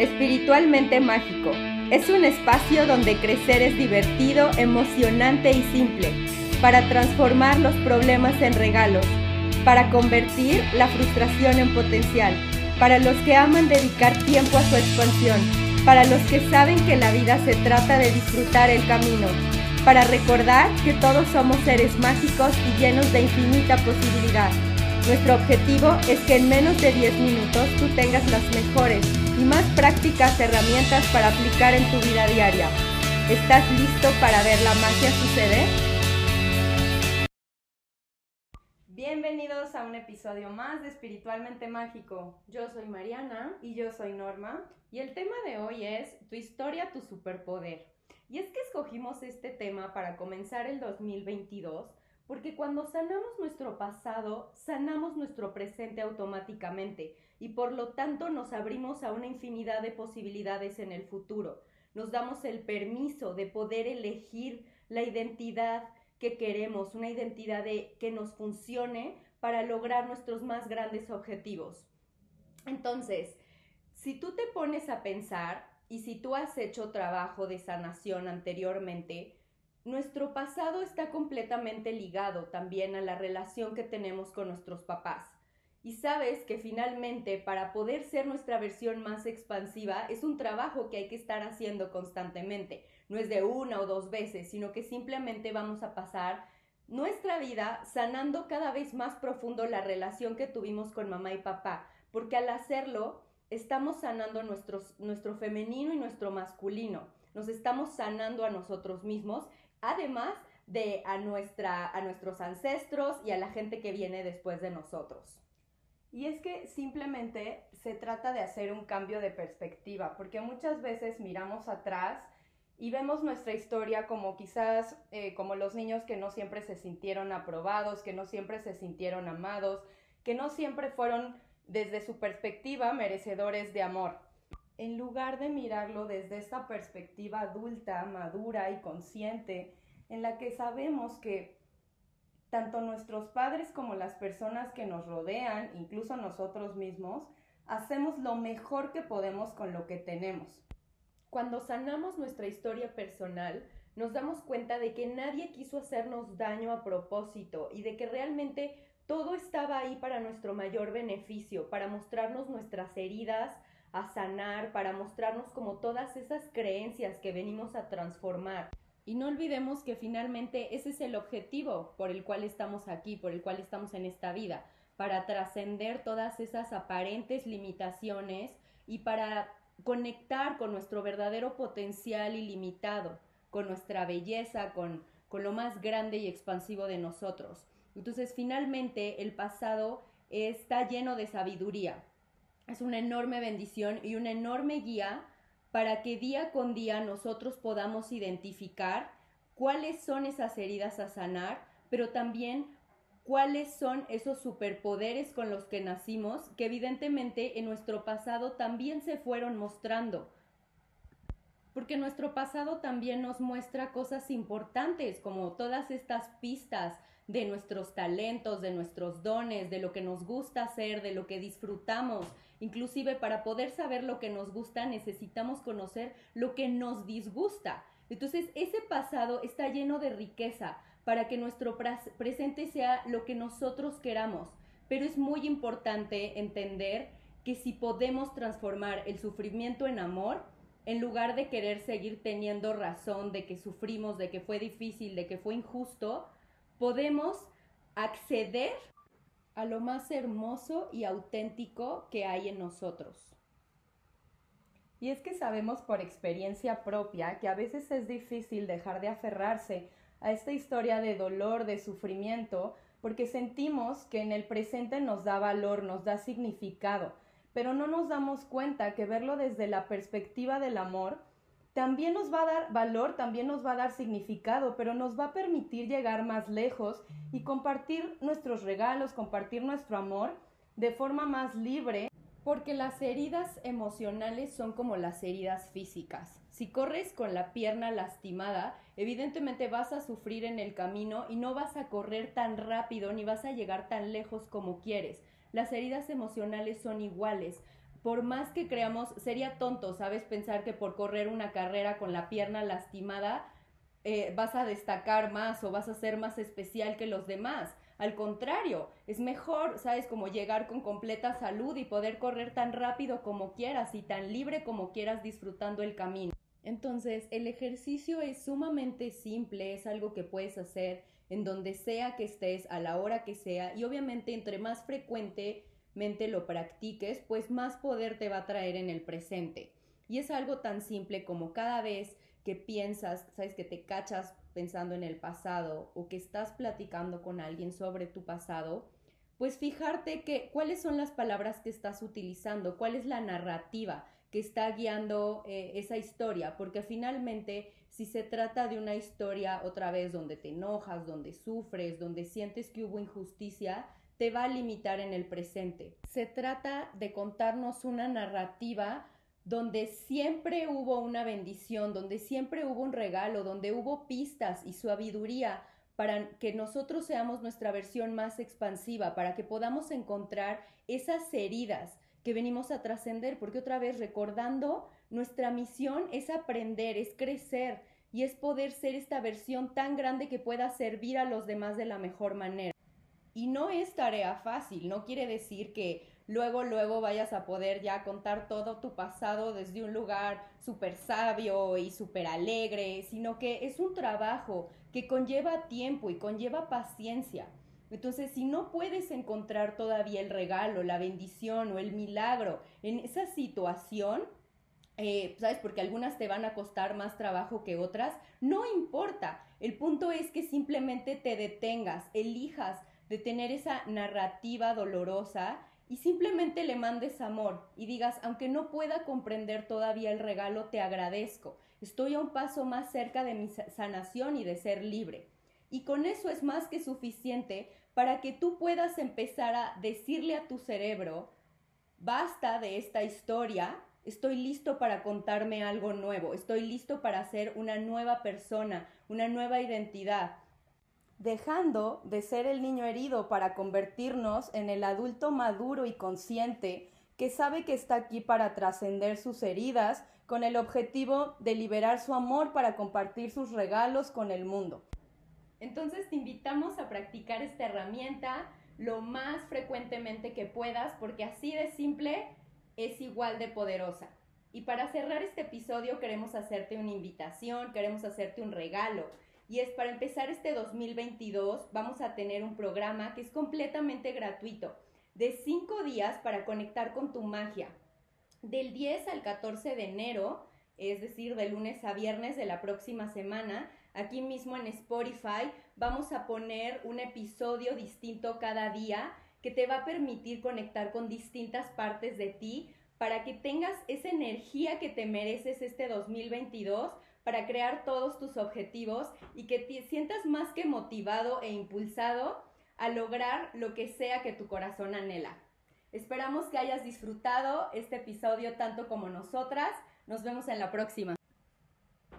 Espiritualmente Mágico. Es un espacio donde crecer es divertido, emocionante y simple, para transformar los problemas en regalos, para convertir la frustración en potencial, para los que aman dedicar tiempo a su expansión, para los que saben que la vida se trata de disfrutar el camino, para recordar que todos somos seres mágicos y llenos de infinita posibilidad. Nuestro objetivo es que en menos de 10 minutos tú tengas las mejores y más prácticas herramientas para aplicar en tu vida diaria. ¿Estás listo para ver la magia suceder? Bienvenidos a un episodio más de Espiritualmente Mágico. Yo soy Mariana y yo soy Norma y el tema de hoy es Tu historia, tu superpoder. Y es que escogimos este tema para comenzar el 2022 porque cuando sanamos nuestro pasado, sanamos nuestro presente automáticamente y por lo tanto nos abrimos a una infinidad de posibilidades en el futuro. Nos damos el permiso de poder elegir la identidad que queremos, una identidad de, que nos funcione para lograr nuestros más grandes objetivos. Entonces, si tú te pones a pensar y si tú has hecho trabajo de sanación anteriormente, nuestro pasado está completamente ligado también a la relación que tenemos con nuestros papás. Y sabes que finalmente para poder ser nuestra versión más expansiva es un trabajo que hay que estar haciendo constantemente. No es de una o dos veces, sino que simplemente vamos a pasar nuestra vida sanando cada vez más profundo la relación que tuvimos con mamá y papá, porque al hacerlo estamos sanando nuestro femenino y nuestro masculino. Nos estamos sanando a nosotros mismos además de a, nuestra, a nuestros ancestros y a la gente que viene después de nosotros. Y es que simplemente se trata de hacer un cambio de perspectiva, porque muchas veces miramos atrás y vemos nuestra historia como quizás eh, como los niños que no siempre se sintieron aprobados, que no siempre se sintieron amados, que no siempre fueron desde su perspectiva merecedores de amor. En lugar de mirarlo desde esta perspectiva adulta, madura y consciente, en la que sabemos que tanto nuestros padres como las personas que nos rodean, incluso nosotros mismos, hacemos lo mejor que podemos con lo que tenemos. Cuando sanamos nuestra historia personal, nos damos cuenta de que nadie quiso hacernos daño a propósito y de que realmente todo estaba ahí para nuestro mayor beneficio, para mostrarnos nuestras heridas a sanar, para mostrarnos como todas esas creencias que venimos a transformar. Y no olvidemos que finalmente ese es el objetivo por el cual estamos aquí, por el cual estamos en esta vida, para trascender todas esas aparentes limitaciones y para conectar con nuestro verdadero potencial ilimitado, con nuestra belleza, con, con lo más grande y expansivo de nosotros. Entonces, finalmente, el pasado está lleno de sabiduría. Es una enorme bendición y una enorme guía para que día con día nosotros podamos identificar cuáles son esas heridas a sanar, pero también cuáles son esos superpoderes con los que nacimos, que evidentemente en nuestro pasado también se fueron mostrando. Porque nuestro pasado también nos muestra cosas importantes, como todas estas pistas de nuestros talentos, de nuestros dones, de lo que nos gusta hacer, de lo que disfrutamos. Inclusive para poder saber lo que nos gusta necesitamos conocer lo que nos disgusta. Entonces ese pasado está lleno de riqueza para que nuestro presente sea lo que nosotros queramos. Pero es muy importante entender que si podemos transformar el sufrimiento en amor, en lugar de querer seguir teniendo razón de que sufrimos, de que fue difícil, de que fue injusto, podemos acceder a lo más hermoso y auténtico que hay en nosotros. Y es que sabemos por experiencia propia que a veces es difícil dejar de aferrarse a esta historia de dolor, de sufrimiento, porque sentimos que en el presente nos da valor, nos da significado, pero no nos damos cuenta que verlo desde la perspectiva del amor también nos va a dar valor, también nos va a dar significado, pero nos va a permitir llegar más lejos y compartir nuestros regalos, compartir nuestro amor de forma más libre. Porque las heridas emocionales son como las heridas físicas. Si corres con la pierna lastimada, evidentemente vas a sufrir en el camino y no vas a correr tan rápido ni vas a llegar tan lejos como quieres. Las heridas emocionales son iguales por más que creamos, sería tonto, ¿sabes? Pensar que por correr una carrera con la pierna lastimada eh, vas a destacar más o vas a ser más especial que los demás. Al contrario, es mejor, ¿sabes? Como llegar con completa salud y poder correr tan rápido como quieras y tan libre como quieras disfrutando el camino. Entonces, el ejercicio es sumamente simple, es algo que puedes hacer en donde sea que estés, a la hora que sea, y obviamente entre más frecuentemente lo practiques, pues más poder te va a traer en el presente. Y es algo tan simple como cada vez que piensas, sabes que te cachas pensando en el pasado o que estás platicando con alguien sobre tu pasado, pues fijarte que cuáles son las palabras que estás utilizando, cuál es la narrativa que está guiando eh, esa historia, porque finalmente si se trata de una historia otra vez donde te enojas, donde sufres, donde sientes que hubo injusticia, te va a limitar en el presente. Se trata de contarnos una narrativa donde siempre hubo una bendición, donde siempre hubo un regalo, donde hubo pistas y sabiduría para que nosotros seamos nuestra versión más expansiva, para que podamos encontrar esas heridas que venimos a trascender, porque otra vez recordando, nuestra misión es aprender, es crecer y es poder ser esta versión tan grande que pueda servir a los demás de la mejor manera. Y no es tarea fácil, no quiere decir que luego, luego vayas a poder ya contar todo tu pasado desde un lugar súper sabio y súper alegre, sino que es un trabajo que conlleva tiempo y conlleva paciencia. Entonces, si no puedes encontrar todavía el regalo, la bendición o el milagro en esa situación, eh, ¿sabes? Porque algunas te van a costar más trabajo que otras, no importa. El punto es que simplemente te detengas, elijas de tener esa narrativa dolorosa y simplemente le mandes amor y digas, aunque no pueda comprender todavía el regalo, te agradezco. Estoy a un paso más cerca de mi sanación y de ser libre. Y con eso es más que suficiente para que tú puedas empezar a decirle a tu cerebro, basta de esta historia, estoy listo para contarme algo nuevo, estoy listo para ser una nueva persona, una nueva identidad, dejando de ser el niño herido para convertirnos en el adulto maduro y consciente que sabe que está aquí para trascender sus heridas con el objetivo de liberar su amor para compartir sus regalos con el mundo. Entonces te invitamos a practicar esta herramienta lo más frecuentemente que puedas porque así de simple es igual de poderosa. Y para cerrar este episodio queremos hacerte una invitación, queremos hacerte un regalo. Y es para empezar este 2022 vamos a tener un programa que es completamente gratuito de cinco días para conectar con tu magia. Del 10 al 14 de enero, es decir, de lunes a viernes de la próxima semana, Aquí mismo en Spotify vamos a poner un episodio distinto cada día que te va a permitir conectar con distintas partes de ti para que tengas esa energía que te mereces este 2022 para crear todos tus objetivos y que te sientas más que motivado e impulsado a lograr lo que sea que tu corazón anhela. Esperamos que hayas disfrutado este episodio tanto como nosotras. Nos vemos en la próxima.